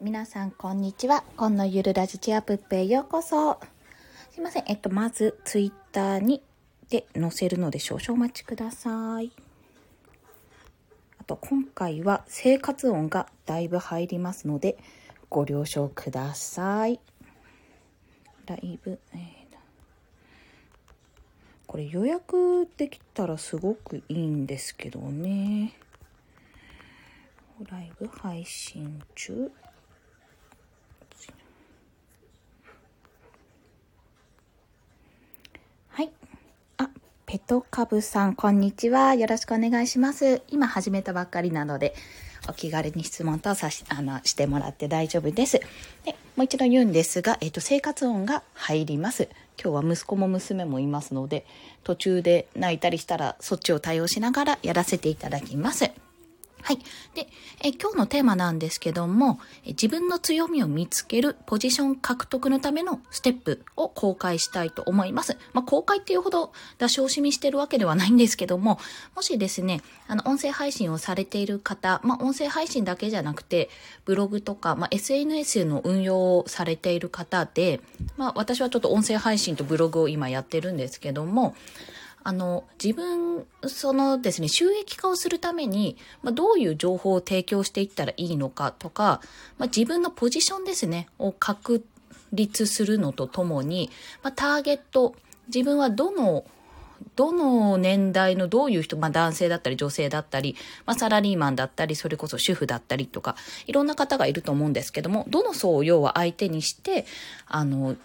皆さん、こんにちは。今のゆるラジチアプッペへようこそ。すいません。えっと、まず、ツイッターに、で、載せるので少々お待ちください。あと、今回は生活音がだいぶ入りますので、ご了承ください。ライブ、えーこれ予約できたらすごくいいんですけどね。ライブ配信中。はい。あ、ペトカブさん、こんにちは。よろしくお願いします。今始めたばっかりなので、お気軽に質問とさし、あの、してもらって大丈夫です。で、もう一度言うんですが、えっ、と、生活音が入ります。今日は息子も娘もいますので、途中で泣いたりしたら、そっちを対応しながらやらせていただきます。はい。で、え今日のテーマなんですけども、自分の強みを見つけるポジション獲得のためのステップを公開したいと思います。まあ、公開っていうほど出し惜しみしてるわけではないんですけども、もしですね、あの、音声配信をされている方、まあ、音声配信だけじゃなくて、ブログとか、まあ、SNS の運用をされている方で、まあ、私はちょっと音声配信とブログを今やってるんですけども、あの、自分、そのですね、収益化をするために、まあ、どういう情報を提供していったらいいのかとか、まあ、自分のポジションですね、を確立するのとともに、まあ、ターゲット、自分はどの、どの年代のどういう人、まあ男性だったり女性だったり、まあサラリーマンだったり、それこそ主婦だったりとか、いろんな方がいると思うんですけども、どの層を要は相手にして、あの、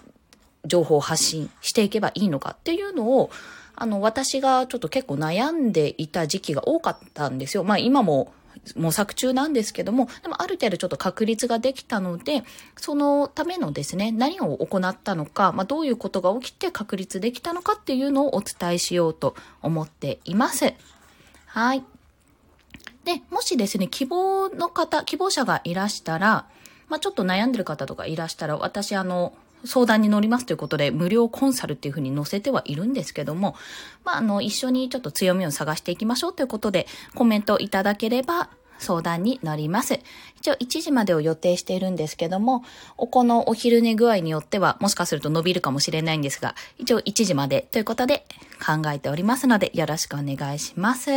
情報を発信していけばいいのかっていうのを、あの、私がちょっと結構悩んでいた時期が多かったんですよ。まあ今も模索中なんですけども、でもある程度ちょっと確立ができたので、そのためのですね、何を行ったのか、まあどういうことが起きて確立できたのかっていうのをお伝えしようと思っています。はい。で、もしですね、希望の方、希望者がいらしたら、まあちょっと悩んでる方とかいらしたら、私あの、相談に乗りますということで、無料コンサルっていうふうに載せてはいるんですけども、まあ、あの、一緒にちょっと強みを探していきましょうということで、コメントいただければ、相談に乗ります。一応1時までを予定しているんですけども、おこのお昼寝具合によっては、もしかすると伸びるかもしれないんですが、一応1時までということで考えておりますので、よろしくお願いします。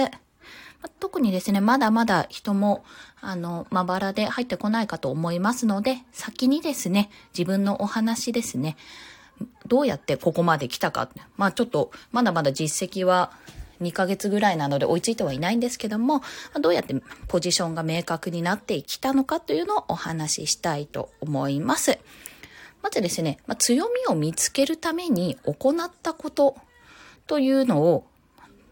特にですね、まだまだ人も、あの、まばらで入ってこないかと思いますので、先にですね、自分のお話ですね、どうやってここまで来たか。まあちょっと、まだまだ実績は2ヶ月ぐらいなので追いついてはいないんですけども、どうやってポジションが明確になってきたのかというのをお話ししたいと思います。まずですね、ま、強みを見つけるために行ったことというのを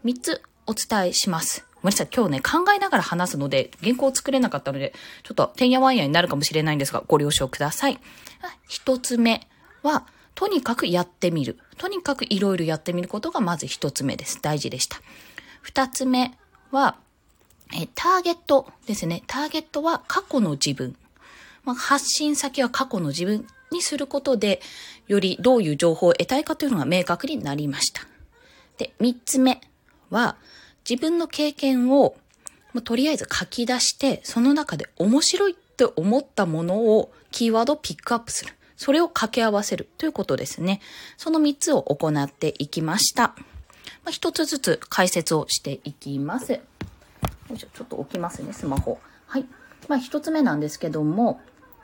3つお伝えします。ごめんなさい、今日ね、考えながら話すので、原稿を作れなかったので、ちょっと、てんやわんやになるかもしれないんですが、ご了承ください。一つ目は、とにかくやってみる。とにかくいろいろやってみることがまず一つ目です。大事でした。二つ目は、え、ターゲットですね。ターゲットは過去の自分。まあ、発信先は過去の自分にすることで、よりどういう情報を得たいかというのが明確になりました。で、三つ目は、自分の経験を、まとりあえず書き出して、その中で面白いって思ったものをキーワードをピックアップする。それを掛け合わせるということですね。その3つを行っていきました。まあ、1つずつ解説をしていきます。よいしょ、ちょっと置きますね、スマホ。はい。まあ、1つ目なんですけども、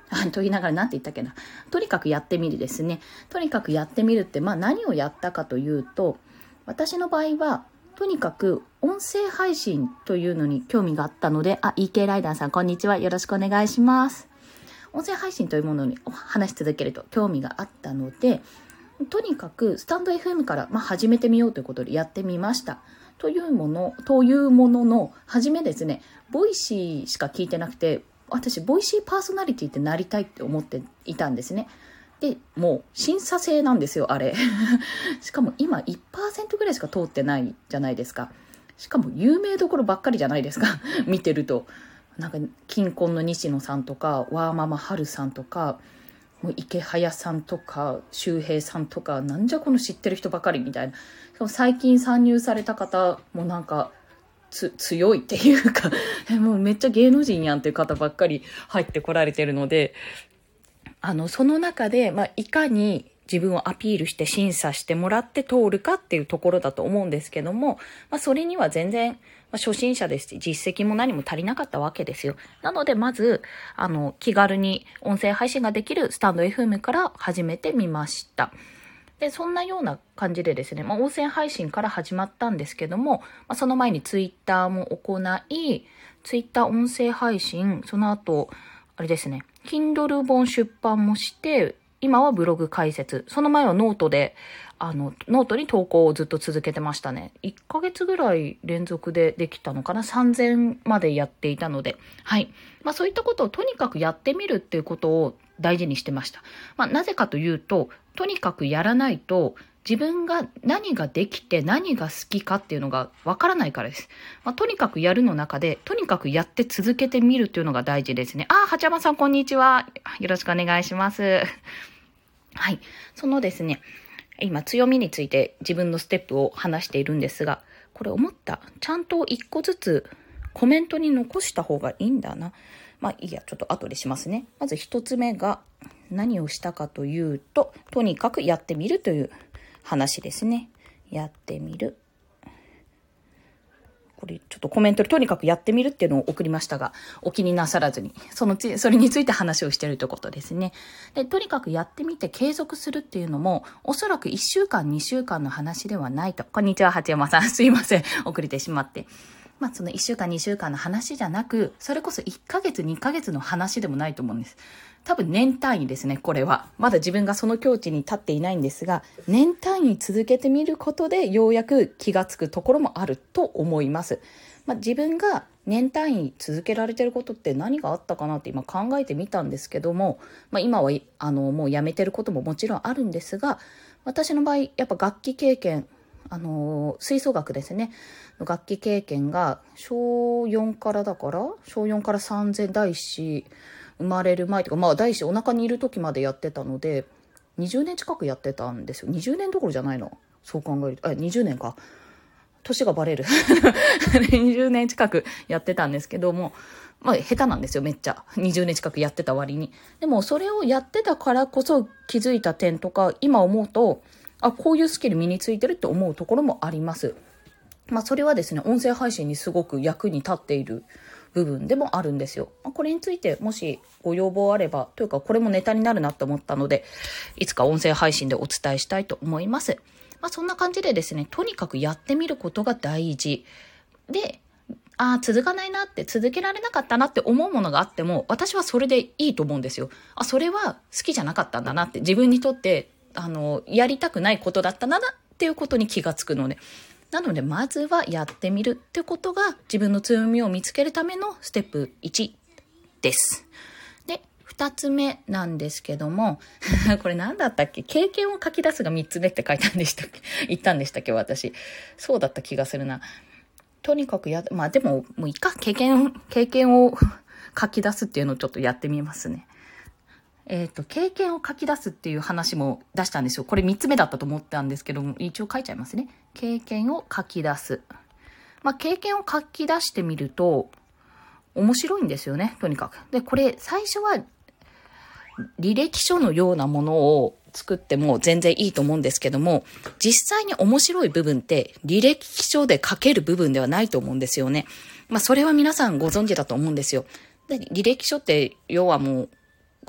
と言いながら何て言ったっけな。とにかくやってみるですね。とにかくやってみるって、まあ何をやったかというと、私の場合は、とにかく音声配信というのに興味があったので、あ、EK ライダーさん、こんにちは。よろしくお願いします。音声配信というものに話し続けると興味があったので、とにかくスタンド FM から、まあ、始めてみようということでやってみました。というもの、というものの、初めですね、ボイシーしか聞いてなくて、私、ボイシーパーソナリティってなりたいって思っていたんですね。で、もう審査制なんですよ、あれ。しかも今1%ぐらいしか通ってないじゃないですか。しかも有名どころばっかりじゃないですか。見てると。なんか、キンコンの西野さんとか、ワーママハルさんとか、もうイケハヤさんとか、周平さんとか、なんじゃこの知ってる人ばかりみたいな。最近参入された方もなんか、強いっていうか もうめっちゃ芸能人やんっていう方ばっかり入ってこられてるので、あの、その中で、まあ、いかに自分をアピールして審査してもらって通るかっていうところだと思うんですけども、まあ、それには全然、まあ、初心者ですし、実績も何も足りなかったわけですよ。なので、まず、あの、気軽に音声配信ができるスタンド FM から始めてみました。で、そんなような感じでですね、まあ、音声配信から始まったんですけども、まあ、その前にツイッターも行い、ツイッター音声配信、その後、あれですね、Kindle 本出版もして、今はブログ開設。その前はノートで、あの、ノートに投稿をずっと続けてましたね。1ヶ月ぐらい連続でできたのかな ?3000 までやっていたので。はい。まあそういったことをとにかくやってみるっていうことを大事にしてました。まあなぜかというと、とにかくやらないと、自分が何ができて何が好きかっていうのがわからないからです。まあ、とにかくやるの中で、とにかくやって続けてみるっていうのが大事ですね。あ、はちゃまさんこんにちは。よろしくお願いします。はい。そのですね、今強みについて自分のステップを話しているんですが、これ思った。ちゃんと一個ずつコメントに残した方がいいんだな。まあいいや、ちょっと後でしますね。まず一つ目が何をしたかというと、とにかくやってみるという話ですね。やってみる。これちょっとコメントでとにかくやってみるっていうのを送りましたが、お気になさらずに、そのつ、それについて話をしてるということですね。で、とにかくやってみて継続するっていうのも、おそらく1週間、2週間の話ではないと。こんにちは、八山さん。すいません。遅れてしまって。まあ、その1週間、2週間の話じゃなく、それこそ1ヶ月、2ヶ月の話でもないと思うんです。多分年単位ですね、これは。まだ自分がその境地に立っていないんですが、年単位続けてみることでようやく気がつくところもあると思います。まあ、自分が年単位続けられてることって何があったかなって今考えてみたんですけども、まあ、今はあのもうやめてることももちろんあるんですが、私の場合、やっぱ楽器経験、あの吹奏楽ですね。楽器経験が小4からだから、小4から3000第一生まれる前とか、まあ第一お腹にいる時までやってたので、20年近くやってたんですよ。20年どころじゃないの。そう考えると、あ、20年か。年がバレる。20年近くやってたんですけども、まあ下手なんですよ、めっちゃ。20年近くやってた割に。でもそれをやってたからこそ気づいた点とか、今思うと、あ、こういうスキル身についてるって思うところもあります。まあそれはですね、音声配信にすごく役に立っている部分でもあるんですよ。これについてもしご要望あれば、というかこれもネタになるなと思ったので、いつか音声配信でお伝えしたいと思います。まあそんな感じでですね、とにかくやってみることが大事。で、ああ、続かないなって、続けられなかったなって思うものがあっても、私はそれでいいと思うんですよ。あ、それは好きじゃなかったんだなって、自分にとって、あの、やりたくないことだったんだなっていうことに気がつくので、なので、まずはやってみるってことが自分の強みを見つけるためのステップ1です。で、二つ目なんですけども、これ何だったっけ？経験を書き出すが三つ目って書いたんでしたっけ？言ったんでしたっけ私。そうだった気がするな。とにかくや、まあでも、もういいか、経験、経験を 書き出すっていうのをちょっとやってみますね。えっ、ー、と、経験を書き出すっていう話も出したんですよ。これ3つ目だったと思ったんですけども、一応書いちゃいますね。経験を書き出す。まあ、経験を書き出してみると、面白いんですよね、とにかく。で、これ、最初は、履歴書のようなものを作っても全然いいと思うんですけども、実際に面白い部分って履歴書で書ける部分ではないと思うんですよね。まあそれは皆さんご存知だと思うんですよ。で履歴書って要はもう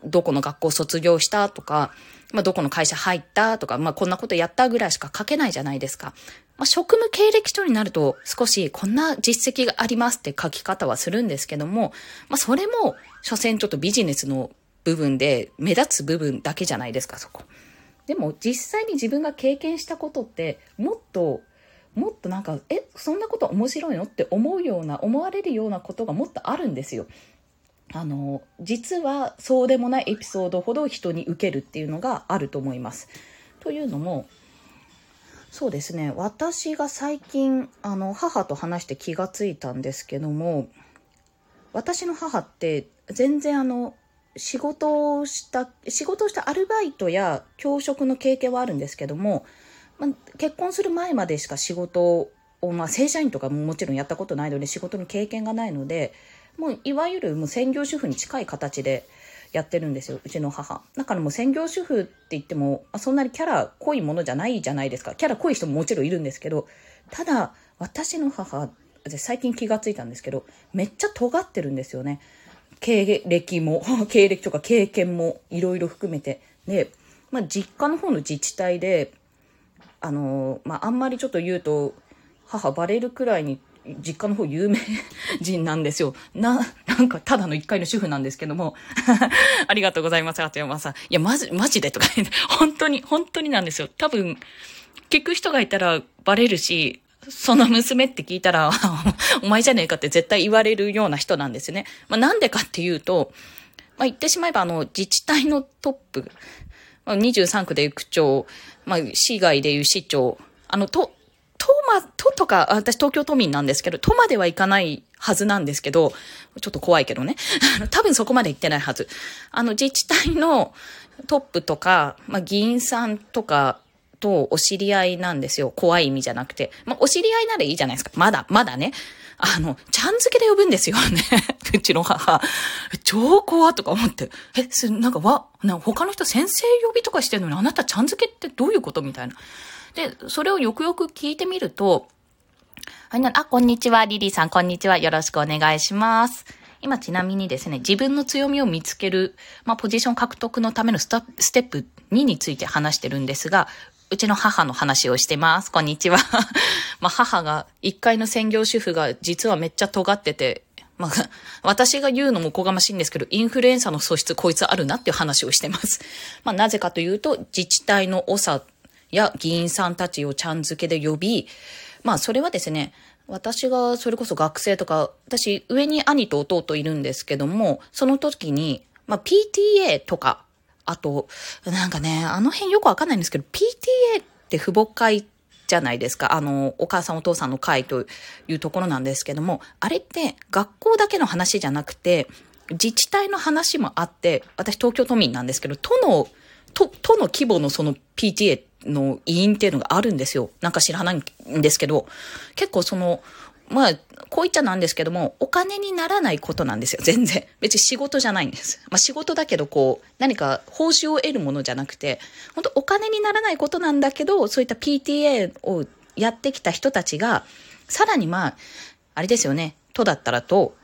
どこの学校卒業したとか、まあ、どこの会社入ったとか、まあ、こんなことやったぐらいしか書けないじゃないですか。まあ、職務経歴書になると少しこんな実績がありますって書き方はするんですけども、まあ、それも、所詮ちょっとビジネスの部分で目立つ部分だけじゃないですか、そこ。でも実際に自分が経験したことって、もっと、もっとなんか、え、そんなこと面白いのって思うような、思われるようなことがもっとあるんですよ。あの、実はそうでもないエピソードほど人に受けるっていうのがあると思います。というのも、そうですね、私が最近、あの、母と話して気がついたんですけども、私の母って全然あの、仕事をした、仕事をしたアルバイトや教職の経験はあるんですけども、ま結婚する前までしか仕事を、まあ、正社員とかももちろんやったことないので、仕事に経験がないので、もういわゆるもう専業主婦に近い形でやってるんですよ、うちの母。だからもう専業主婦って言っても、そんなにキャラ濃いものじゃないじゃないですか。キャラ濃い人ももちろんいるんですけど、ただ、私の母、最近気がついたんですけど、めっちゃ尖ってるんですよね。経歴も、経歴とか経験もいろいろ含めて。で、まあ、実家の方の自治体で、あの、まあ、あんまりちょっと言うと、母バレるくらいに実家の方有名人なんですよ。な、なんかただの一回の主婦なんですけども。ありがとうございます、鳩山さん。いや、まじ、マジでとか言って、本当に、本当になんですよ。多分、聞く人がいたらバレるし、その娘って聞いたら、お前じゃねえかって絶対言われるような人なんですよね。まあ、なんでかっていうと、まあ、言ってしまえば、あの、自治体のトップ、23区でいう区長、まあ、市外でいう市長、あの、と、ま、都とか、私東京都民なんですけど、都までは行かないはずなんですけど、ちょっと怖いけどね。多分そこまで行ってないはず。あの、自治体のトップとか、まあ、議員さんとか、とお知り合いなんですよ。怖い意味じゃなくて。まあ、お知り合いならいいじゃないですか。まだ、まだね。あの、ちゃん付けで呼ぶんですよね。うちの母。超怖とか思って。え、す、なんかわ、な他の人先生呼びとかしてるのにあなたちゃん付けってどういうことみたいな。で、それをよくよく聞いてみると、あ、こんにちは、リリーさん、こんにちは。よろしくお願いします。今ちなみにですね、自分の強みを見つける、まあ、ポジション獲得のためのステップ2について話してるんですが、うちの母の話をしてます。こんにちは。まあ、母が、一階の専業主婦が実はめっちゃ尖ってて、まあ、私が言うのもおこがましいんですけど、インフルエンサーの素質こいつあるなっていう話をしてます。まあ、なぜかというと、自治体の長や議員さんたちをちゃん付けで呼び、まあ、それはですね、私がそれこそ学生とか、私上に兄と弟いるんですけども、その時に、まあ、PTA とか、あと、なんかね、あの辺よくわかんないんですけど、PTA って父母会じゃないですか。あの、お母さんお父さんの会というところなんですけども、あれって学校だけの話じゃなくて、自治体の話もあって、私東京都民なんですけど、都の、都、都の規模のその PTA っの委員っていうのがあるんですよ。なんか知らないんですけど、結構その、まあ、こう言っちゃなんですけども、お金にならないことなんですよ、全然。別に仕事じゃないんです。まあ仕事だけど、こう、何か報酬を得るものじゃなくて、本当お金にならないことなんだけど、そういった PTA をやってきた人たちが、さらにまあ、あれですよね、都だったらと、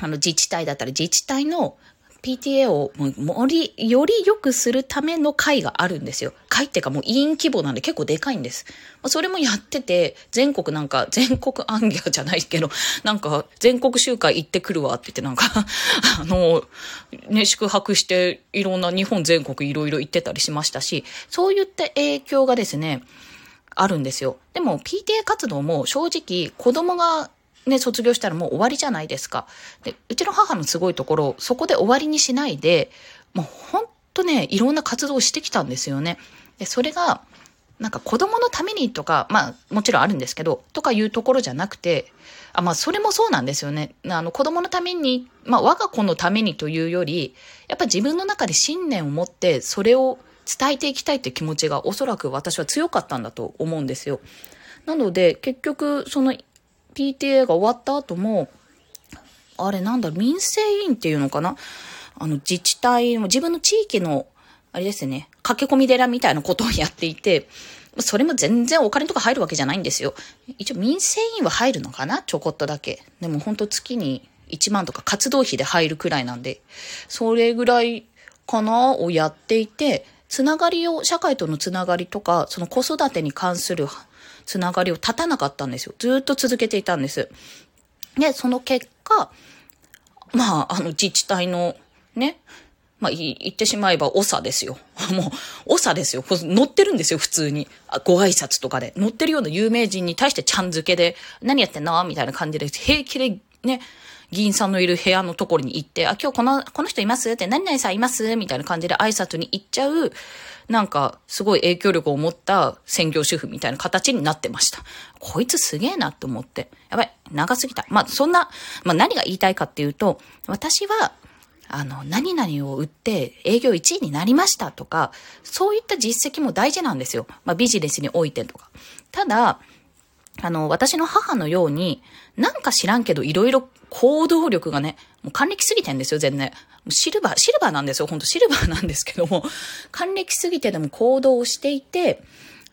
あの自治体だったら自治体の PTA をもり、より良くするための会があるんですよ。会っていうかもう委員規模なんで結構でかいんです。それもやってて、全国なんか、全国アンギャじゃないけど、なんか全国集会行ってくるわって言ってなんか あの、ね、宿泊していろんな日本全国いろいろ行ってたりしましたし、そういった影響がですね、あるんですよ。でも PTA 活動も正直子供がね、卒業したらもう終わりじゃないですか。で、うちの母のすごいところ、そこで終わりにしないで、もうほんとね、いろんな活動をしてきたんですよね。で、それが、なんか子供のためにとか、まあもちろんあるんですけど、とかいうところじゃなくて、あまあそれもそうなんですよね。あの子供のために、まあ我が子のためにというより、やっぱ自分の中で信念を持ってそれを伝えていきたいって気持ちがおそらく私は強かったんだと思うんですよ。なので結局その PTA が終わった後も、あれなんだ、民生委員っていうのかな？あの、自治体も自分の地域の、あれですね、駆け込み寺みたいなことをやっていて、それも全然お金とか入るわけじゃないんですよ。一応民生委員は入るのかな？ちょこっとだけ。でも本当月に1万とか活動費で入るくらいなんで、それぐらいかな？をやっていて、つながりを、社会とのつながりとか、その子育てに関するつながりを立たなかったんですよ。ずっと続けていたんです。で、その結果、まあ、あの自治体のね、まあ、言ってしまえば、長ですよ。もう、長ですよ。乗ってるんですよ、普通に。ご挨拶とかで。乗ってるような有名人に対してちゃん付けで、何やってんの？みたいな感じで、平気でね、議員さんのいる部屋のところに行って、あ、今日この、この人います？って、何々さんいます？みたいな感じで挨拶に行っちゃう、なんか、すごい影響力を持った専業主婦みたいな形になってました。こいつすげえなって思って。やばい、長すぎた。まあ、そんな、まあ何が言いたいかっていうと、私は、あの、何々を売って営業1位になりましたとか、そういった実績も大事なんですよ。まあビジネスにおいてとか。ただ、あの、私の母のように、なんか知らんけど、いろいろ行動力がね、もう還暦すぎてんですよ、全然。シルバー、シルバーなんですよ、ほんとシルバーなんですけども、還暦すぎてでも行動をしていて、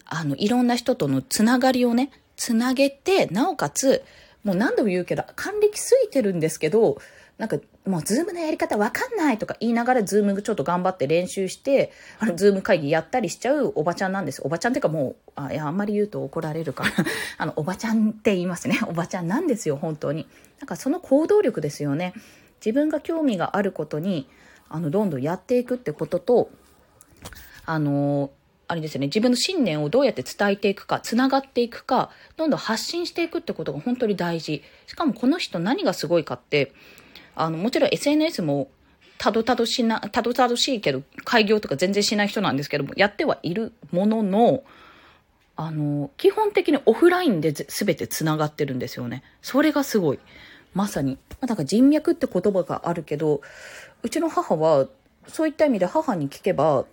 あの、いろんな人とのつながりをね、つなげて、なおかつ、もう何度も言うけど、還暦すぎてるんですけど、なんか、もうズームのやり方わかんないとか言いながらズームちょっと頑張って練習して、あの、ズーム会議やったりしちゃうおばちゃんなんです。おばちゃんっていうかもう、あ、いや、あんまり言うと怒られるから、あの、おばちゃんって言いますね。おばちゃんなんですよ、本当に。なんかその行動力ですよね。自分が興味があることに、あの、どんどんやっていくってことと、あの、あれですよね、自分の信念をどうやって伝えていくか、つながっていくか、どんどん発信していくってことが本当に大事。しかもこの人何がすごいかって、あの、もちろん SNS もたどたどしな、たどたどしいけど、開業とか全然しない人なんですけども、やってはいるものの、あの、基本的にオフラインで全て繋がってるんですよね。それがすごい。まさに。ま、だから人脈って言葉があるけど、うちの母は、そういった意味で母に聞けば、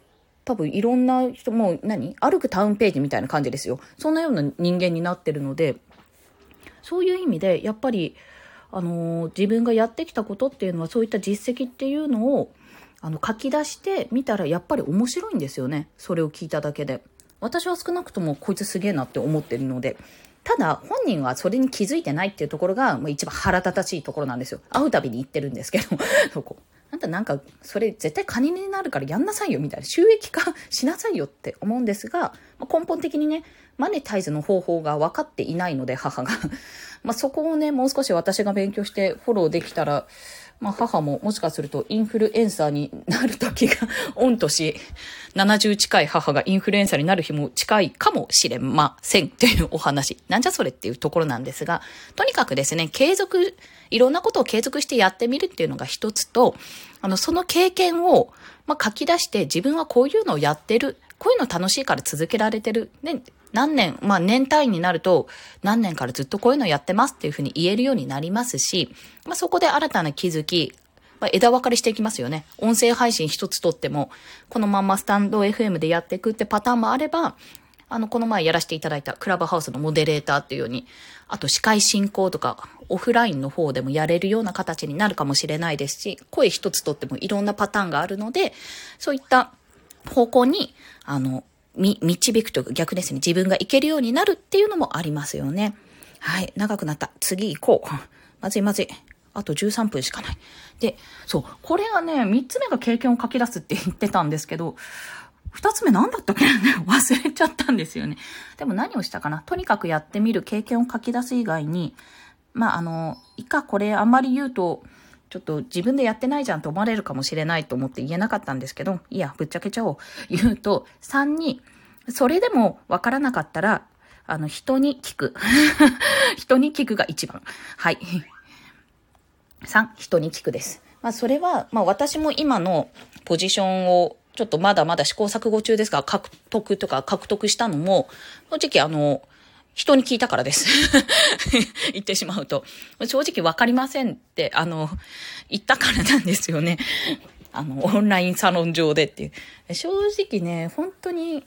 多分いろんな人も何？歩くタウンページみたいな感じですよ。そんなような人間になってるので、そういう意味で、やっぱり、あの自分がやってきたことっていうのはそういった実績っていうのをあの書き出してみたらやっぱり面白いんですよね。それを聞いただけで。私は少なくともこいつすげえなって思ってるので。ただ本人はそれに気づいてないっていうところが、まあ、一番腹立たしいところなんですよ。会うたびに言ってるんですけど。そ こあんたなんかそれ絶対金になるからやんなさいよみたいな収益化しなさいよって思うんですが、まあ、根本的にねマネタイズの方法が分かっていないので母が。ま、そこをね、もう少し私が勉強してフォローできたら、まあ、母ももしかするとインフルエンサーになる時が、御年70近い母がインフルエンサーになる日も近いかもしれませんっていうお話。なんじゃそれっていうところなんですが、とにかくですね、継続、いろんなことを継続してやってみるっていうのが一つと、あの、その経験を、まあ、書き出して自分はこういうのをやってる。こういうの楽しいから続けられてる。で、何年、まあ年単位になると、何年からずっとこういうのやってますっていうふうに言えるようになりますし、まあそこで新たな気づき、まあ、枝分かれしていきますよね。音声配信一つとっても、このまんまスタンド FM でやっていくってパターンもあれば、あの、この前やらせていただいたクラブハウスのモデレーターっていうように、あと司会進行とか、オフラインの方でもやれるような形になるかもしれないですし、声一つとってもいろんなパターンがあるので、そういった方向に、あの、み、導くというか逆ですね。自分が行けるようになるっていうのもありますよね。はい。長くなった。次行こう。まずいまずい。あと13分しかない。で、そう。これがね、3つ目が経験を書き出すって言ってたんですけど、2つ目何だったっけ？忘れちゃったんですよね。でも何をしたかな？とにかくやってみる経験を書き出す以外に、まあ、あの、いかこれあんまり言うと、ちょっと自分でやってないじゃんと思われるかもしれないと思って言えなかったんですけど、いや、ぶっちゃけちゃおう。言うと、3に、それでもわからなかったら、あの、人に聞く。人に聞くが一番。はい。3、人に聞くです。まあ、それは、まあ、私も今のポジションを、ちょっとまだまだ試行錯誤中ですが、獲得とか獲得したのも、正直あの、人に聞いたからです。言ってしまうと。正直わかりませんって、あの、言ったからなんですよね。あの、オンラインサロン上でっていう。正直ね、本当に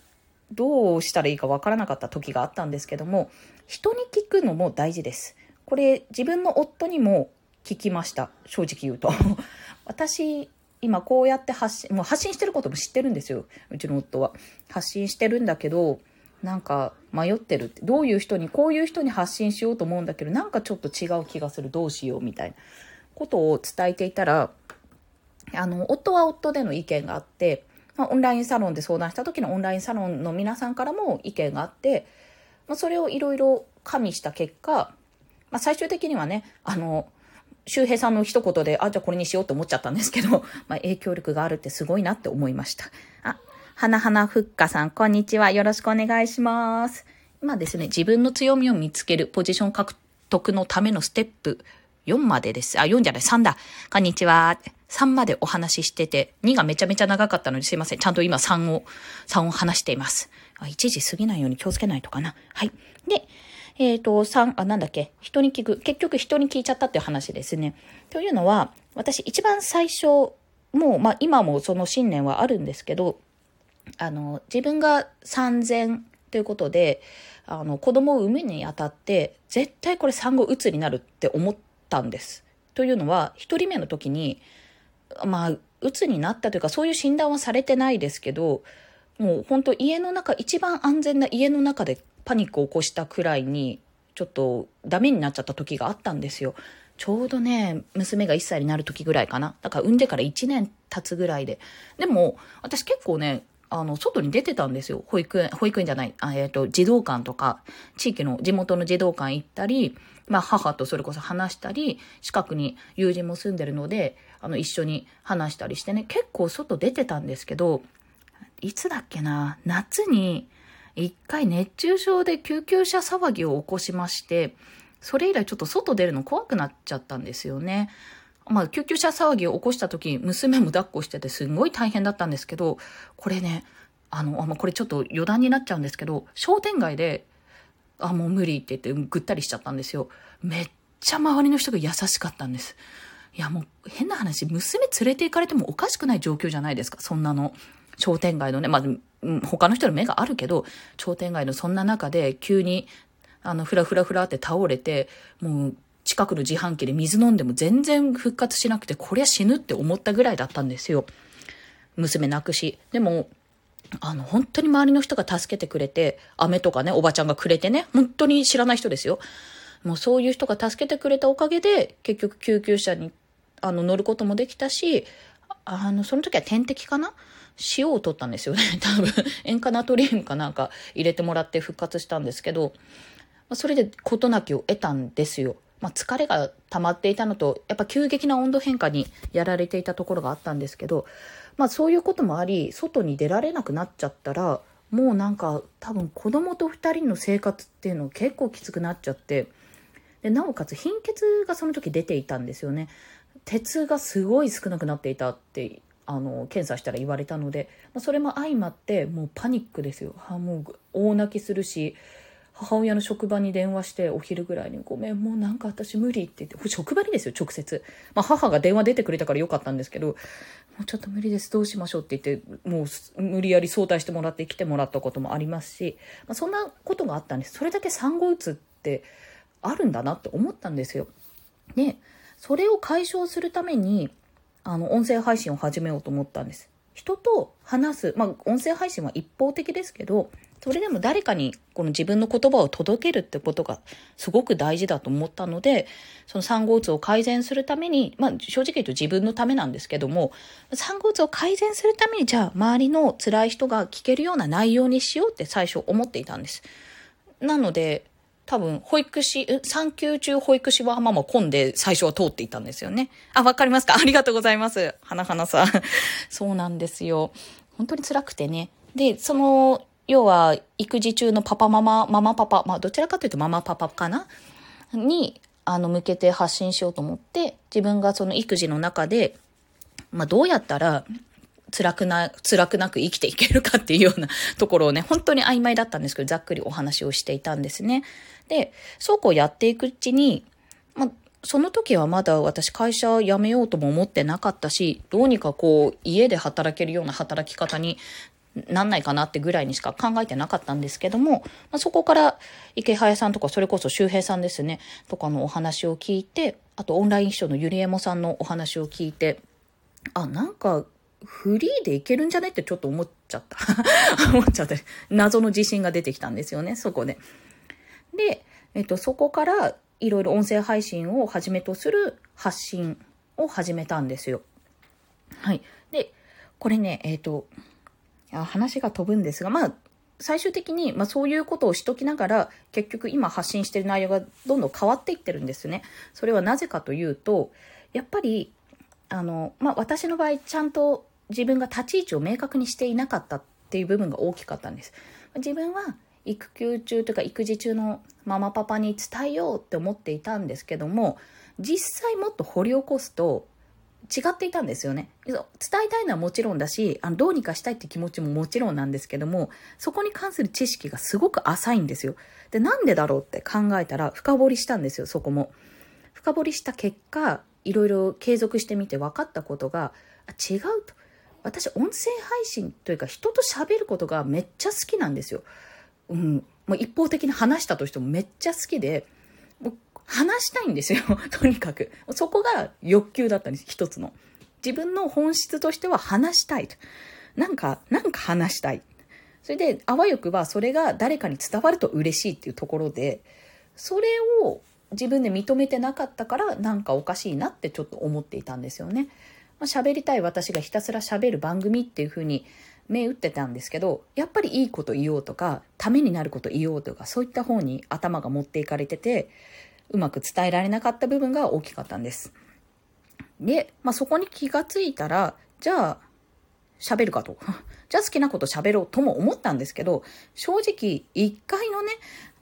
どうしたらいいかわからなかった時があったんですけども、人に聞くのも大事です。これ、自分の夫にも聞きました。正直言うと。私、今こうやって発信、もう発信してることも知ってるんですよ。うちの夫は。発信してるんだけど、なんか迷ってるってどういう人にこういう人に発信しようと思うんだけどなんかちょっと違う気がするどうしようみたいなことを伝えていたらあの夫は夫での意見があって、まあ、オンラインサロンで相談した時のオンラインサロンの皆さんからも意見があって、まあ、それをいろいろ加味した結果、まあ、最終的にはねあの周平さんの一言で、あ、じゃあこれにしようと思っちゃったんですけど、まあ、影響力があるってすごいなって思いました。あ、花花ふっかさん、こんにちは。よろしくお願いします。今ですね、自分の強みを見つけるポジション獲得のためのステップ4までです。あ、4じゃない、3だ。こんにちは。3までお話ししてて、2がめちゃめちゃ長かったのですいません。ちゃんと今3を、3を話しています。あ1時過ぎないように気をつけないとかな。はい。で、えっ、ー、と、3、あ、なんだっけ、人に聞く。結局人に聞いちゃったっていう話ですね。というのは、私一番最初、もう、まあ今もその信念はあるんですけど、あの、自分が3000ということで、あの、子供を産むにあたって、絶対これ産後うつになるって思ったんです。というのは、一人目の時に、まあ、うつになったというか、そういう診断はされてないですけど、もう本当家の中、一番安全な家の中でパニックを起こしたくらいに、ちょっとダメになっちゃった時があったんですよ。ちょうどね、娘が1歳になる時ぐらいかな。だから産んでから1年経つぐらいで。でも、私結構ね、あの、外に出てたんですよ。保育園、保育園じゃない、あえっ、ー、と、児童館とか、地域の、地元の児童館行ったり、まあ、母とそれこそ話したり、近くに友人も住んでるので、あの、一緒に話したりしてね、結構外出てたんですけど、いつだっけな、夏に、一回熱中症で救急車騒ぎを起こしまして、それ以来ちょっと外出るの怖くなっちゃったんですよね。まあ、救急車騒ぎを起こした時、娘も抱っこしててすんごい大変だったんですけど、これね、あの、あこれちょっと余談になっちゃうんですけど、商店街で、あ、もう無理って言ってぐったりしちゃったんですよ。めっちゃ周りの人が優しかったんです。いやもう変な話、娘連れて行かれてもおかしくない状況じゃないですか、そんなの。商店街のね、まあ、他の人の目があるけど、商店街のそんな中で急に、あの、ふらふらふらって倒れて、もう近くの自販機で水飲んでも全然復活しなくて、こりゃ死ぬって思ったぐらいだったんですよ。娘亡くし。でも、あの、本当に周りの人が助けてくれて、飴とかね、おばちゃんがくれてね、本当に知らない人ですよ。もうそういう人が助けてくれたおかげで、結局救急車にあの乗ることもできたし、あの、その時は点滴かな？塩を取ったんですよね。多分、塩化ナトリウムかなんか入れてもらって復活したんですけど、それで事なきを得たんですよ。まあ、疲れが溜まっていたのと、やっぱ急激な温度変化にやられていたところがあったんですけど、まあそういうこともあり、外に出られなくなっちゃったら、もうなんか多分子供と2人の生活っていうの結構きつくなっちゃって、でなおかつ貧血がその時出ていたんですよね。鉄がすごい少なくなっていたってあの検査したら言われたので、まあ、それも相まってもうパニックですよ。はもう大泣きするし母親の職場に電話してお昼ぐらいに「ごめんもうなんか私無理」って言って職場にですよ直接、まあ、母が電話出てくれたからよかったんですけど「もうちょっと無理ですどうしましょう」って言ってもう無理やり早退してもらって来てもらったこともありますし、まあ、そんなことがあったんですそれだけ産後うつってあるんだなって思ったんですよ。でそれを解消するためにあの音声配信を始めようと思ったんです。人と話す、まあ、音声配信は一方的ですけどそれでも誰かにこの自分の言葉を届けるってことがすごく大事だと思ったので、その産後うつを改善するために、まあ正直言うと自分のためなんですけども、産後うつを改善するためにじゃあ周りの辛い人が聞けるような内容にしようって最初思っていたんです。なので、多分、保育士、産休中保育士はママ混んで最初は通っていたんですよね。あ、わかりますか？ありがとうございます。花花さん。そうなんですよ。本当に辛くてね。で、その、要は、育児中のパパママ、ママパパ、まあ、どちらかというとママパパかな？に、あの、向けて発信しようと思って、自分がその育児の中で、まあ、どうやったら、辛くな、辛くなく生きていけるかっていうような ところをね、本当に曖昧だったんですけど、ざっくりお話をしていたんですね。で、そうこうやっていくうちに、まあ、その時はまだ私会社辞めようとも思ってなかったし、どうにかこう家で働けるような働き方になんないかなってぐらいにしか考えてなかったんですけども、まあ、そこから池早さんとかそれこそ周平さんですね、とかのお話を聞いて、あとオンライン秘書のゆりえもさんのお話を聞いて、あ、なんかフリーでいけるんじゃねってちょっと思っちゃった。思っちゃった。謎の自信が出てきたんですよね、そこで。で、えっと、そこからいろいろ音声配信をはじめとする発信を始めたんですよ。はい。で、これね、えっと、話が飛ぶんですが、まあ、最終的に、まあ、そういうことをしときながら、結局今発信してる内容がどんどん変わっていってるんですね。それはなぜかというと、やっぱり、あの、まあ、私の場合、ちゃんと自分が立ち位置を明確にしていなかったっていう部分が大きかったんです。自分は育休中というか育児中のママパパに伝えようって思っていたんですけども、実際もっと掘り起こすと、違っていたんですよね。伝えたいのはもちろんだし、あのどうにかしたいって気持ちももちろんなんですけども、そこに関する知識がすごく浅いんですよ。で、なんでだろうって考えたら深掘りしたんですよ、そこも。深掘りした結果、いろいろ継続してみて分かったことが、あ違うと。私、音声配信というか人と喋ることがめっちゃ好きなんですよ。うん、もう一方的に話したとしてもめっちゃ好きで、話したいんですよ。とにかく。そこが欲求だったんです。一つの。自分の本質としては話したいと。なんか、なんか話したい。それで、あわよくばそれが誰かに伝わると嬉しいっていうところで、それを自分で認めてなかったからなんかおかしいなってちょっと思っていたんですよね。まあ、喋りたい私がひたすら喋る番組っていう風に目打ってたんですけど、やっぱりいいこと言おうとか、ためになること言おうとか、そういった方に頭が持っていかれてて、うまく伝えられなかった部分が大きかったんです。で、まあ、そこに気がついたら、じゃあ、喋るかと。じゃあ好きなこと喋ろうとも思ったんですけど、正直、1階のね、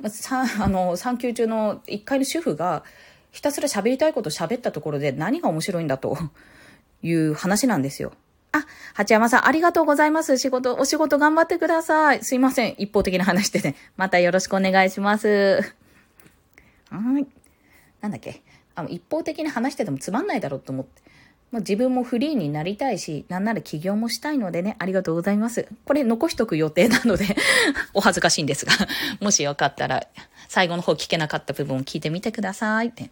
あの、産休中の1階の主婦が、ひたすら喋りたいこと喋ったところで何が面白いんだと いう話なんですよ。あ、八山さん、ありがとうございます。仕事、お仕事頑張ってください。すいません。一方的な話でね。またよろしくお願いします。はい。なんだっけ？あの、一方的に話しててもつまんないだろうと思って。もう自分もフリーになりたいし、なんなら起業もしたいのでね、ありがとうございます。これ残しとく予定なので お恥ずかしいんですがもしよかったら、最後の方聞けなかった部分を聞いてみてくださいって。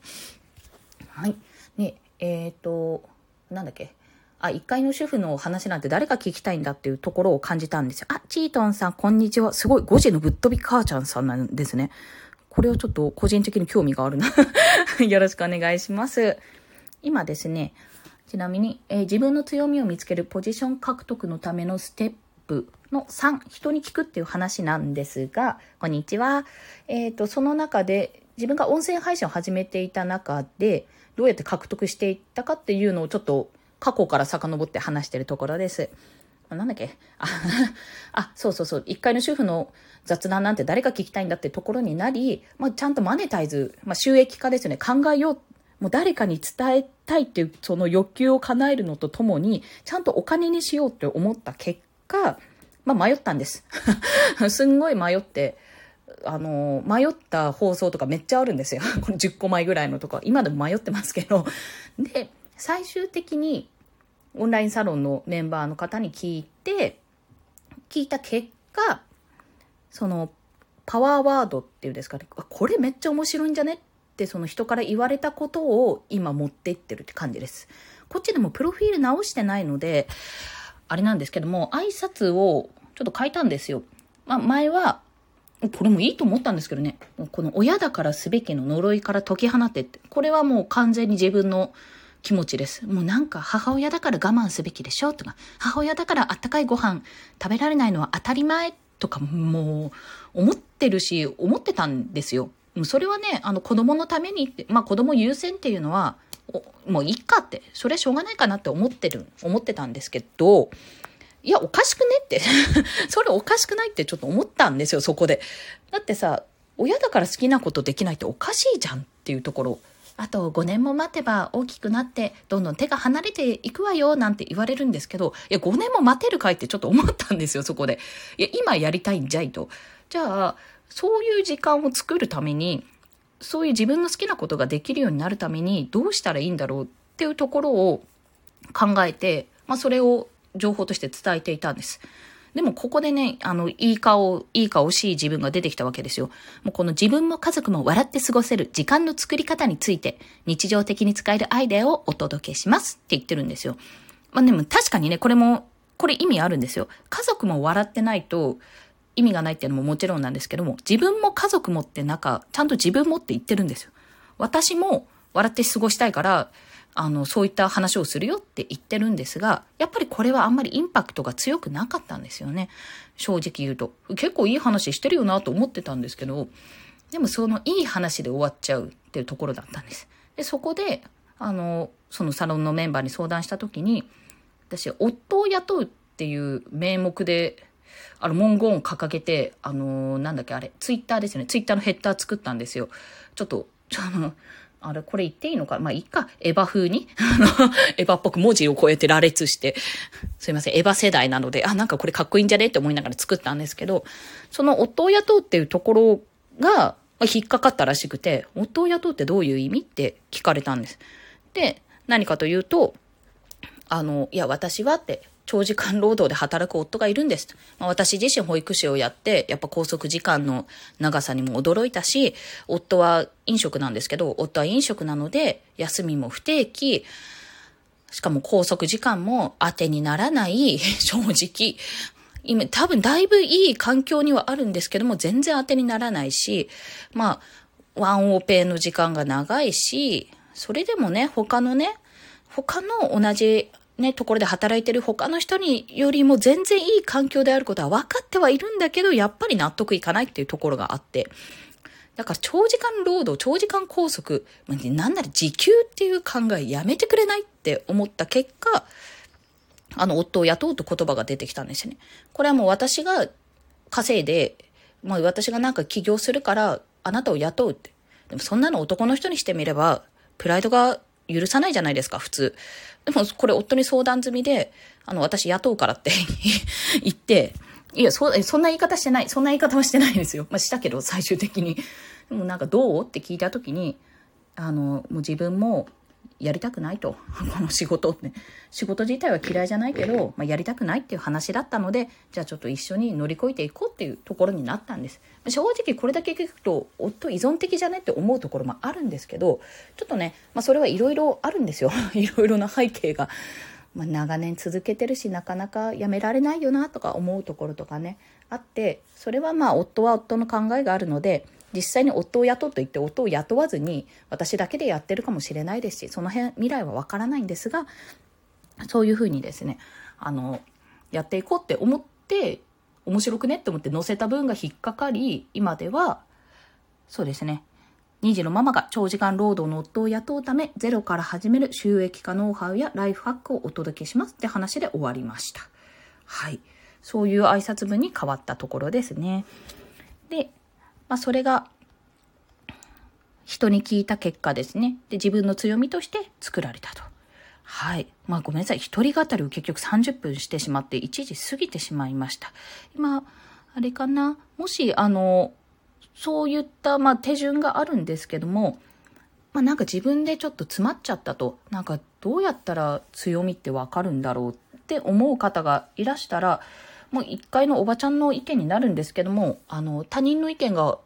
はい。ね、えっ、ー、と、なんだっけ？あ、1階の主婦の話なんて誰が聞きたいんだっていうところを感じたんですよ。あ、チートンさん、こんにちは。すごい、5時のぶっ飛び母ちゃんさんなんですね。これはちょっと個人的に興味があるな よろしくお願いします。今ですね、ちなみに、えー、自分の強みを見つけるポジション獲得のためのステップの3、人に聞くっていう話なんですが、こんにちは。えっ、ー、と、その中で、自分が音声配信を始めていた中で、どうやって獲得していったかっていうのをちょっと過去から遡って話してるところです。なんだっけ？あ、そうそうそう。一階の主婦の雑談なんて誰が聞きたいんだってところになり、まあ、ちゃんとマネタイズ、まあ、収益化ですよね。考えよう。もう誰かに伝えたいっていうその欲求を叶えるのとともに、ちゃんとお金にしようって思った結果、まあ、迷ったんです。すんごい迷って、あの、迷った放送とかめっちゃあるんですよ。これ10個前ぐらいのとか、今でも迷ってますけど。で、最終的にオンラインサロンのメンバーの方に聞いて、聞いた結果、その、パワーワードっていうんですかね、これめっちゃ面白いんじゃねってその人から言われたことを今持っていってるって感じです。こっちでもプロフィール直してないので、あれなんですけども、挨拶をちょっと変えたんですよ。まあ、前は、これもいいと思ったんですけどね、この親だからすべきの呪いから解き放てって、これはもう完全に自分の気持ちです。もうなんか母親だから我慢すべきでしょ？とか、母親だからあったかいご飯食べられないのは当たり前とかもう思ってるし、思ってたんですよ。それはね、あの子供のためにって、まあ子供優先っていうのは、もういいかって、それはしょうがないかなって思ってる、思ってたんですけど、いや、おかしくねって それおかしくないってちょっと思ったんですよ、そこで。だってさ、親だから好きなことできないっておかしいじゃんっていうところ。あと5年も待てば大きくなってどんどん手が離れていくわよなんて言われるんですけど、いや5年も待てるかいってちょっと思ったんですよ、そこで。いや、今やりたいんじゃいと。じゃあ、そういう時間を作るために、そういう自分の好きなことができるようになるためにどうしたらいいんだろうっていうところを考えて、まあそれを情報として伝えていたんです。でもここでね、あの、いい顔、いい顔しい自分が出てきたわけですよ。もうこの自分も家族も笑って過ごせる時間の作り方について、日常的に使えるアイデアをお届けしますって言ってるんですよ。まあでも確かにね、これも、これ意味あるんですよ。家族も笑ってないと、意味がないっていうのももちろんなんですけども、自分も家族もって中、ちゃんと自分もって言ってるんですよ。私も笑って過ごしたいから、あの、そういった話をするよって言ってるんですが、やっぱりこれはあんまりインパクトが強くなかったんですよね。正直言うと。結構いい話してるよなと思ってたんですけど、でもそのいい話で終わっちゃうっていうところだったんです。で、そこで、あの、そのサロンのメンバーに相談した時に、私、夫を雇うっていう名目で、あの、文言を掲げて、あの、なんだっけ、あれ、ツイッターですよね。ツイッターのヘッダー作ったんですよ。ちょっと、あの、あれ、これ言っていいのか？まあ、いいか。エヴァ風に？エヴァっぽく文字を超えて羅列して、すいません、エヴァ世代なので、あ、なんかこれかっこいいんじゃねって思いながら作ったんですけど、その夫を雇うっていうところが、ま引っかかったらしくて、夫を雇うってどういう意味って聞かれたんです。で、何かというと、あの、いや、私はって、長時間労働で働く夫がいるんです。まあ、私自身保育士をやって、やっぱ拘束時間の長さにも驚いたし、夫は飲食なんですけど、夫は飲食なので、休みも不定期、しかも拘束時間も当てにならない、正直。今、多分だいぶいい環境にはあるんですけども、全然当てにならないし、まあ、ワンオペの時間が長いし、それでもね、他のね、他の同じね、ところで働いてる他の人によりも全然いい環境であることは分かってはいるんだけど、やっぱり納得いかないっていうところがあって。だから長時間労働、長時間拘束、なんなら時給っていう考えやめてくれないって思った結果、あの夫を雇うと言葉が出てきたんですよね。これはもう私が稼いで、もう私がなんか起業するからあなたを雇うって。でもそんなの男の人にしてみれば、プライドが許さないじゃないですか、普通。でも、これ夫に相談済みで、あの、私雇うからって 言って、いや、そ、そんな言い方してない。そんな言い方はしてないんですよ。まあ、したけど、最終的に。でもなんか、どう？って聞いた時に、あの、もう自分も、やりたくないと。この仕事って。仕事自体は嫌いじゃないけど、まあ、やりたくないっていう話だったので、じゃあちょっと一緒に乗り越えていこうっていうところになったんです。正直これだけ聞くと、夫依存的じゃねって思うところもあるんですけど、ちょっとね、まあ、それはいろいろあるんですよ。いろいろな背景が。まあ、長年続けてるし、なかなかやめられないよなとか思うところとかね、あって、それはまあ夫は夫の考えがあるので、実際に夫を雇うと言って夫を雇わずに私だけでやってるかもしれないですしその辺未来はわからないんですがそういうふうにですねあのやっていこうって思って面白くねって思って載せた分が引っかかり今ではそうですね2児のママが長時間労働の夫を雇うためゼロから始める収益化ノウハウやライフハックをお届けしますって話で終わりました。はい。そういう挨拶文に変わったところですね。で、まあ、それが人に聞いた結果ですね。で、自分の強みとして作られたと。はい。まあごめんなさい。一人語りを結局30分してしまって1時過ぎてしまいました。今、あれかな？もし、あの、そういった、まあ、手順があるんですけども、まあなんか自分でちょっと詰まっちゃったと。なんかどうやったら強みってわかるんだろうって思う方がいらしたら、もう一回のおばちゃんの意見になるんですけども、あの、他人の意見が、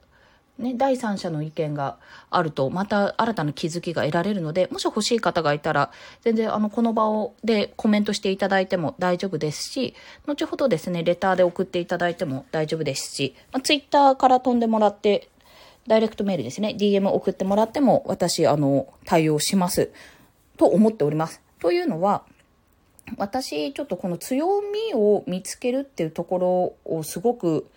ね、第三者の意見があると、また新たな気づきが得られるので、もし欲しい方がいたら、全然あの、この場をでコメントしていただいても大丈夫ですし、後ほどですね、レターで送っていただいても大丈夫ですし、まあ、ツイッターから飛んでもらって、ダイレクトメールですね、DM 送ってもらっても、私、あの、対応します。と思っております。というのは、私、ちょっとこの強みを見つけるっていうところをすごく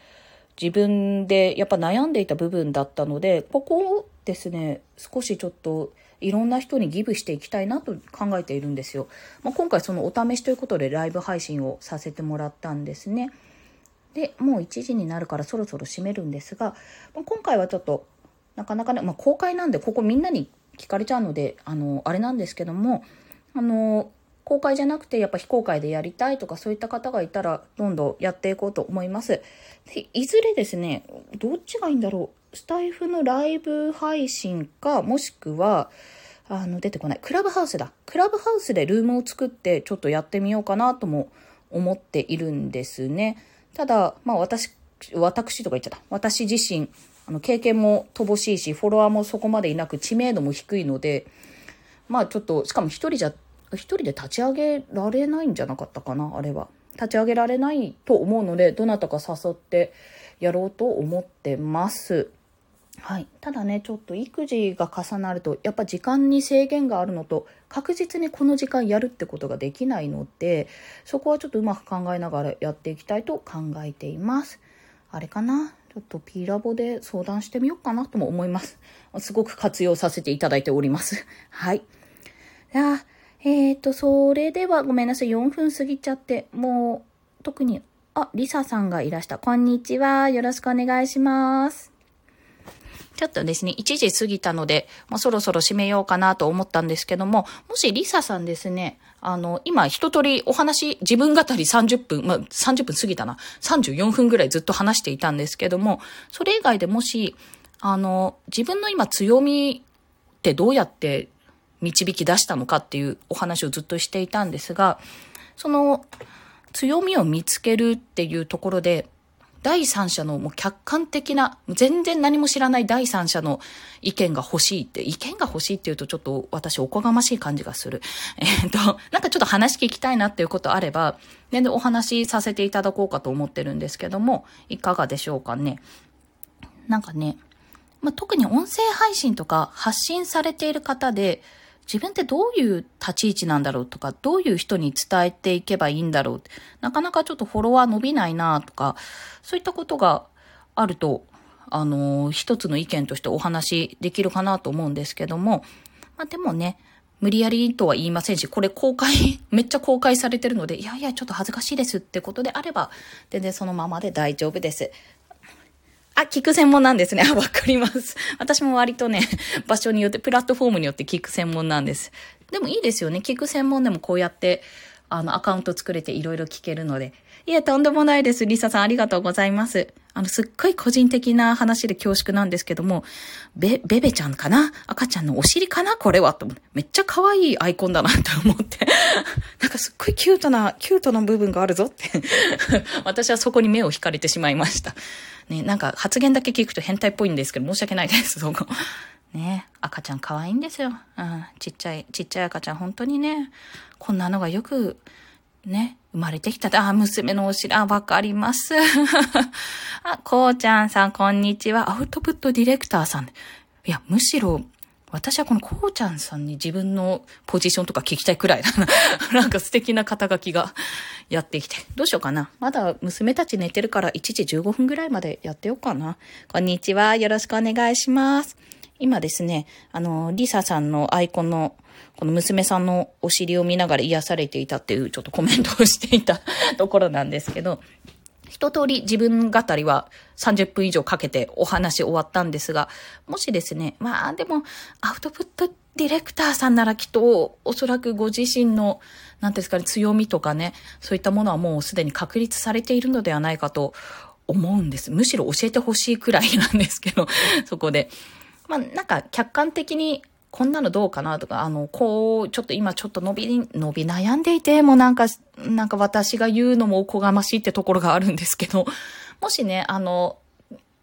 自分でやっぱ悩んでいた部分だったので、ここをですね、少しちょっといろんな人にギブしていきたいなと考えているんですよ。まあ、今回そのお試しということでライブ配信をさせてもらったんですね。で、もう1時になるからそろそろ閉めるんですが、まあ、今回はちょっとなかなかね、まあ、公開なんでここみんなに聞かれちゃうので、あの、あれなんですけども、あの、公開じゃなくてやっぱ非公開でやりたいとかそういった方がいたらどんどんやっていこうと思います。でいずれですね、どっちがいいんだろう。スタイフのライブ配信か、もしくは、あの、出てこない。クラブハウスだ。クラブハウスでルームを作ってちょっとやってみようかなとも思っているんですね。ただ、まあ私、私とか言っちゃった。私自身、あの、経験も乏しいし、フォロワーもそこまでいなく、知名度も低いので、まあちょっと、しかも一人じゃ一人で立ち上げられないんじゃなかったかな、あれは。立ち上げられないと思うので、どなたか誘ってやろうと思ってます。はい。ただね、ちょっと育児が重なると、やっぱ時間に制限があるのと、確実にこの時間やるってことができないので、そこはちょっとうまく考えながらやっていきたいと考えています。あれかな？ちょっと P ラボで相談してみようかなとも思います。すごく活用させていただいております。はい。じゃあ、えっ、ー、と、それではごめんなさい。4分過ぎちゃって、もう、特に、あ、リサさんがいらした。こんにちは。よろしくお願いします。ちょっとですね、1時過ぎたので、まあ、そろそろ締めようかなと思ったんですけども、もしリサさんですね、あの、今一通りお話、自分語り30分、まあ、30分過ぎたな。34分ぐらいずっと話していたんですけども、それ以外でもし、あの、自分の今強みってどうやって導き出したのかっていうお話をずっとしていたんですが、その、強みを見つけるっていうところで、第三者のもう客観的な、全然何も知らない第三者の意見が欲しいって、意見が欲しいって言うとちょっと私おこがましい感じがする。えっ、と、なんかちょっと話聞きたいなっていうことあれば、全然お話しさせていただこうかと思ってるんですけども、いかがでしょうかね。なんかね、まあ、特に音声配信とか発信されている方で、自分ってどういう立ち位置なんだろうとか、どういう人に伝えていけばいいんだろうなかなかちょっとフォロワー伸びないなとか、そういったことがあると、あの一つの意見としてお話できるかなと思うんですけども、まあ、でもね、無理やりとは言いませんし、これ公開、めっちゃ公開されてるので、いやいや、ちょっと恥ずかしいですってことであれば、全然そのままで大丈夫です。あ、聞く専門なんですね。あ、わかります。私も割とね、場所によって、プラットフォームによって聞く専門なんです。でもいいですよね。聞く専門でもこうやって、あの、アカウント作れていろいろ聞けるので。いや、とんでもないです。リサさんありがとうございます。あの、すっごい個人的な話で恐縮なんですけども、ベ、ベベちゃんかな？赤ちゃんのお尻かな？これはと。めっちゃ可愛いアイコンだなって思って。なんかすっごいキュートな、キュートな部分があるぞって私はそこに目を惹かれてしまいました。ね、なんか発言だけ聞くと変態っぽいんですけど、申し訳ないです、そこ。ね赤ちゃん可愛いんですよ。うん、ちっちゃい、ちっちゃい赤ちゃん本当にね、こんなのがよく、ね、生まれてきた。あ、娘のお知ら、わかります。あ、こうちゃんさん、こんにちは。アウトプットディレクターさん。いや、むしろ、私はこのこうちゃんさんに自分のポジションとか聞きたいくらいだな。なんか素敵な肩書きがやってきて。どうしようかな。まだ娘たち寝てるから1時15分ぐらいまでやってようかな。こんにちは。よろしくお願いします。今ですね、あの、リサさんのアイコンのこの娘さんのお尻を見ながら癒されていたっていうちょっとコメントをしていたところなんですけど、一通り自分語りは30分以上かけてお話終わったんですが、もしですね、まあでも、アウトプットディレクターさんならきっと、おそらくご自身の、なんですかね、強みとかね、そういったものはもうすでに確立されているのではないかと思うんです。むしろ教えてほしいくらいなんですけど、そこで。まあなんか客観的にこんなのどうかなとか、あの、こう、ちょっと今ちょっと伸び、伸び悩んでいて、もなんか、なんか私が言うのもおこがましいってところがあるんですけど、もしね、あの、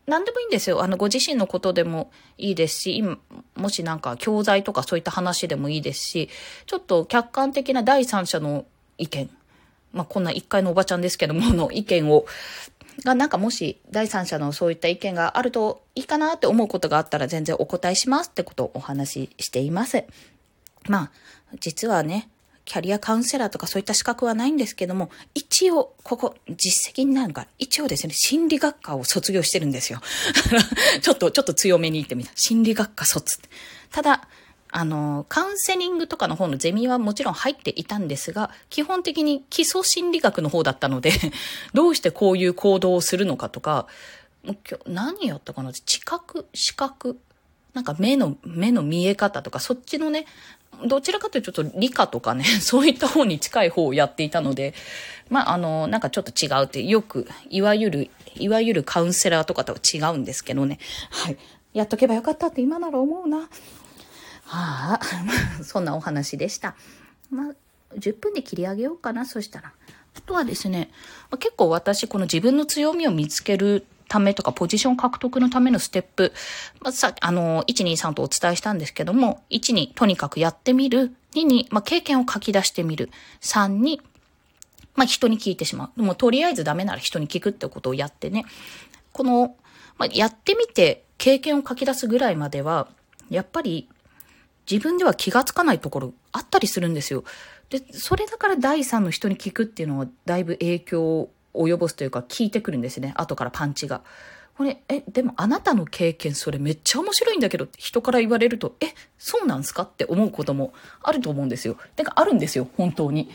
何でもいいんですよ。あの、ご自身のことでもいいですし、今、もしなんか教材とかそういった話でもいいですし、ちょっと客観的な第三者の意見、まあ、こんな一回のおばちゃんですけども、の意見をがなんかもし第三者のそういった意見があるといいかなって思うことがあったら全然お答えしますってことをお話ししています。まあ、実はね、キャリアカウンセラーとかそういった資格はないんですけども、一応、ここ、実績になるから、一応ですね、心理学科を卒業してるんですよ。ちょっと、ちょっと強めに言ってみた。心理学科卒。ただ、あの、カウンセリングとかの方のゼミはもちろん入っていたんですが、基本的に基礎心理学の方だったので どうしてこういう行動をするのかとか、もう今日何やったかな知覚、視覚、なんか目の、目の見え方とか、そっちのね、どちらかというとちょっと理科とかね、そういった方に近い方をやっていたので、まあ、あの、なんかちょっと違うって、よく、いわゆる、いわゆるカウンセラーとかとは違うんですけどね。はい。やっとけばよかったって今なら思うな。はあ、そんなお話でした。まあ、10分で切り上げようかな、そしたら。あとはですね、結構私、この自分の強みを見つけるためとか、ポジション獲得のためのステップ、まあ、さあの、1、2、3とお伝えしたんですけども、1にとにかくやってみる、2に、まあ、経験を書き出してみる、3に、まあ、人に聞いてしまう。もうとりあえずダメなら人に聞くってことをやってね、この、まあ、やってみて経験を書き出すぐらいまでは、やっぱり自分では気がつかないところあったりするんですよ。で、それだから第三の人に聞くっていうのはだいぶ影響を及ぼすというか聞いてくるんですね。後からパンチが。これ、え、でもあなたの経験それめっちゃ面白いんだけどって人から言われると、え、そうなんすかって思うこともあると思うんですよ。てかあるんですよ、本当に。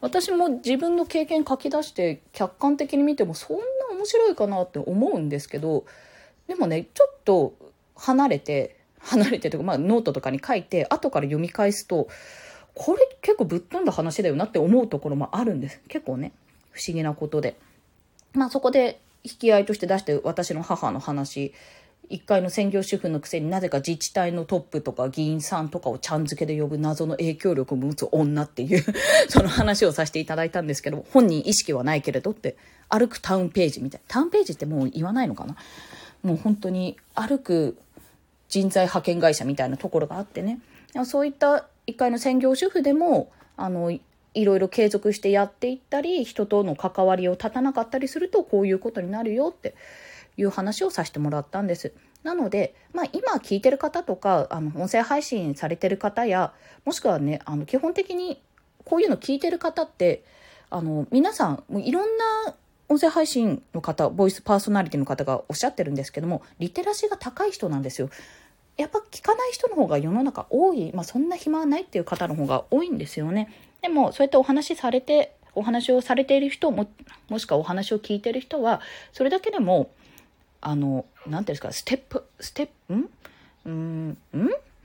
私も自分の経験書き出して客観的に見てもそんな面白いかなって思うんですけど、でもね、ちょっと離れて離れてとか、まあ、ノートとかに書いて、後から読み返すと、これ結構ぶっ飛んだ話だよなって思うところもあるんです。結構ね、不思議なことで。まあそこで引き合いとして出して私の母の話一階の専業主婦のくせになぜか自治体のトップとか議員さんとかをちゃん付けで呼ぶ謎の影響力を持つ女っていう その話をさせていただいたんですけど、本人意識はないけれどって、歩くタウンページみたいな。タウンページってもう言わないのかなもう本当に歩く人材派遣会社みたいなところがあってね。そういった一階の専業主婦でも、あの、いろいろ継続してやっていったり、人との関わりを立たなかったりすると、こういうことになるよっていう話をさせてもらったんです。なので、まあ、今聞いてる方とかあの音声配信されてる方やもしくはねあの基本的にこういうの聞いてる方ってあの皆さんもういろんな音声配信の方ボイスパーソナリティの方がおっしゃってるんですけどもリテラシーが高い人なんですよ。やっぱ聞かない人の方が世の中多い、まあ、そんな暇はないっていう方の方が多いんですよね。でもそうやってお話しされてお話をされている人ももしくはお話を聞いている人はそれだけでもあの、なんていうんですか、ステップ、ステップ、ん？うん、んん、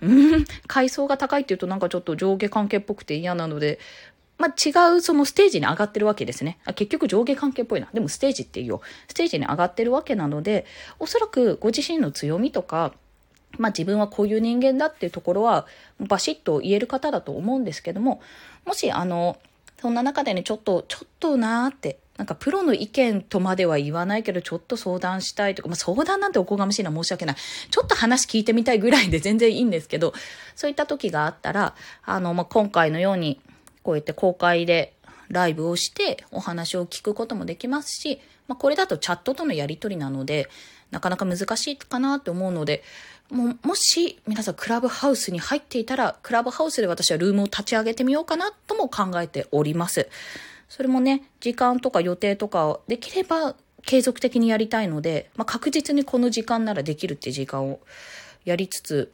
階層が高いっていうとなんかちょっと上下関係っぽくて嫌なので、まあ、違うそのステージに上がってるわけですね。結局上下関係っぽいな。でもステージっていうよ。ステージに上がってるわけなので、おそらくご自身の強みとか、まあ自分はこういう人間だっていうところはバシッと言える方だと思うんですけども、もしあの、そんな中でね、ちょっと、ちょっとなーって、なんかプロの意見とまでは言わないけど、ちょっと相談したいとか、まあ、相談なんておこがましいのは申し訳ない。ちょっと話聞いてみたいぐらいで 全然いいんですけど、そういった時があったら、あの、まあ、今回のように、こうやって公開でライブをしてお話を聞くこともできますし、まあ、これだとチャットとのやり取りなので、なかなか難しいかなと思うので、ももし皆さんクラブハウスに入っていたら、クラブハウスで私はルームを立ち上げてみようかなとも考えております。それもね、時間とか予定とかをできれば継続的にやりたいので、まあ、確実にこの時間ならできるって時間をやりつつ、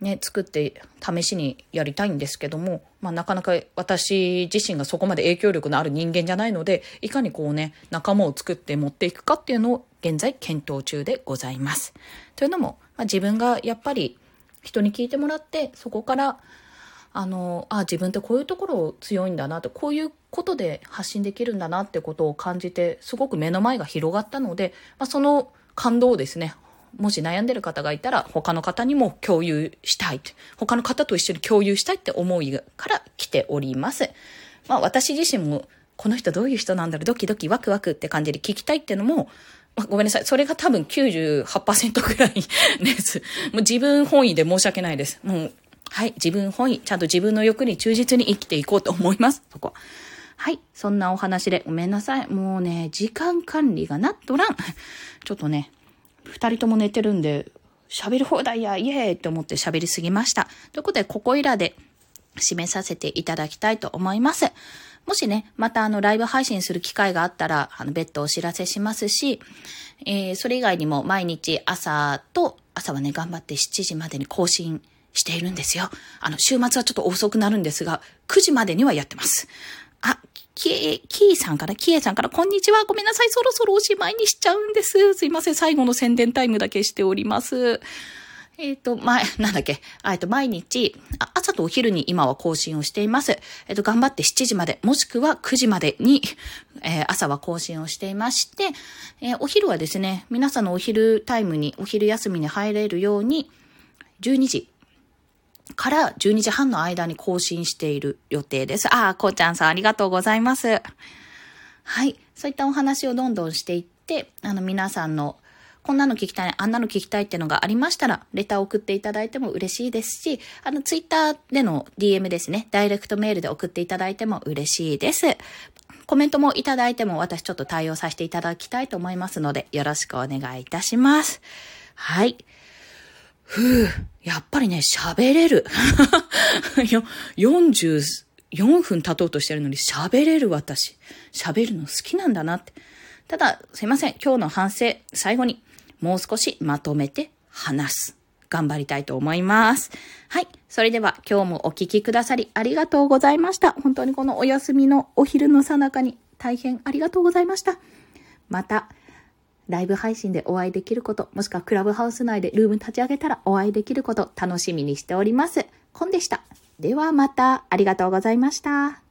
ね、作って試しにやりたいんですけども、まあ、なかなか私自身がそこまで影響力のある人間じゃないので、いかにこうね、仲間を作って持っていくかっていうのを現在検討中でございます。というのも、まあ、自分がやっぱり人に聞いてもらって、そこから、あの、あ、自分ってこういうところを強いんだなと、こういうことで発信できるんだなってことを感じて、すごく目の前が広がったので、まあ、その感動をですね、もし悩んでる方がいたら、他の方にも共有したい。他の方と一緒に共有したいって思いから来ております。まあ私自身も、この人どういう人なんだろう、ドキドキワクワクって感じで聞きたいっていうのも、まあ、ごめんなさい。それが多分98%ぐらいです。もう自分本位で申し訳ないです。もう、はい。自分本位。ちゃんと自分の欲に忠実に生きていこうと思います。そこ。はい。そんなお話でごめんなさい。もうね、時間管理がなっとらん。ちょっとね、二人とも寝てるんで、喋り放題や、イエーイって思って喋りすぎました。ということで、ここいらで締めさせていただきたいと思います。もしね、またあの、ライブ配信する機会があったら、あの、別途お知らせしますし、えー、それ以外にも毎日朝と、朝はね、頑張って7時までに更新しているんですよ。あの、週末はちょっと遅くなるんですが、9時までにはやってます。あ、キエ、キーさんから、キエさんから、こんにちは。ごめんなさい。そろそろおしまいにしちゃうんです。すいません。最後の宣伝タイムだけしております。えっ、ー、と、前、なんだっけ、えっと、毎日、朝とお昼に今は更新をしています。えっ、と、頑張って7時まで、もしくは9時までに、えー、朝は更新をしていまして、えお昼はですね、皆さんのお昼タイムに、お昼休みに入れるように、12時から12時半の間に更新している予定です。ああ、こうちゃんさんありがとうございます。はい。そういったお話をどんどんしていって、あの皆さんのこんなの聞きたい、あんなの聞きたいっていうのがありましたら、レターを送っていただいても嬉しいですし、あの、ツイッターでの DM ですね、ダイレクトメールで送っていただいても嬉しいです。コメントもいただいても私ちょっと対応させていただきたいと思いますので、よろしくお願いいたします。はい。ふぅ、やっぱりね、喋れる。44分経とうとしてるのに喋れる私。喋るの好きなんだなって。ただ、すいません。今日の反省、最後に。もう少しまとめて話す。頑張りたいと思います。はい。それでは今日もお聞きくださりありがとうございました。本当にこのお休みのお昼のさなかに大変ありがとうございました。また、ライブ配信でお会いできること、もしくはクラブハウス内でルーム立ち上げたらお会いできること楽しみにしております。コンでした。ではまた、ありがとうございました。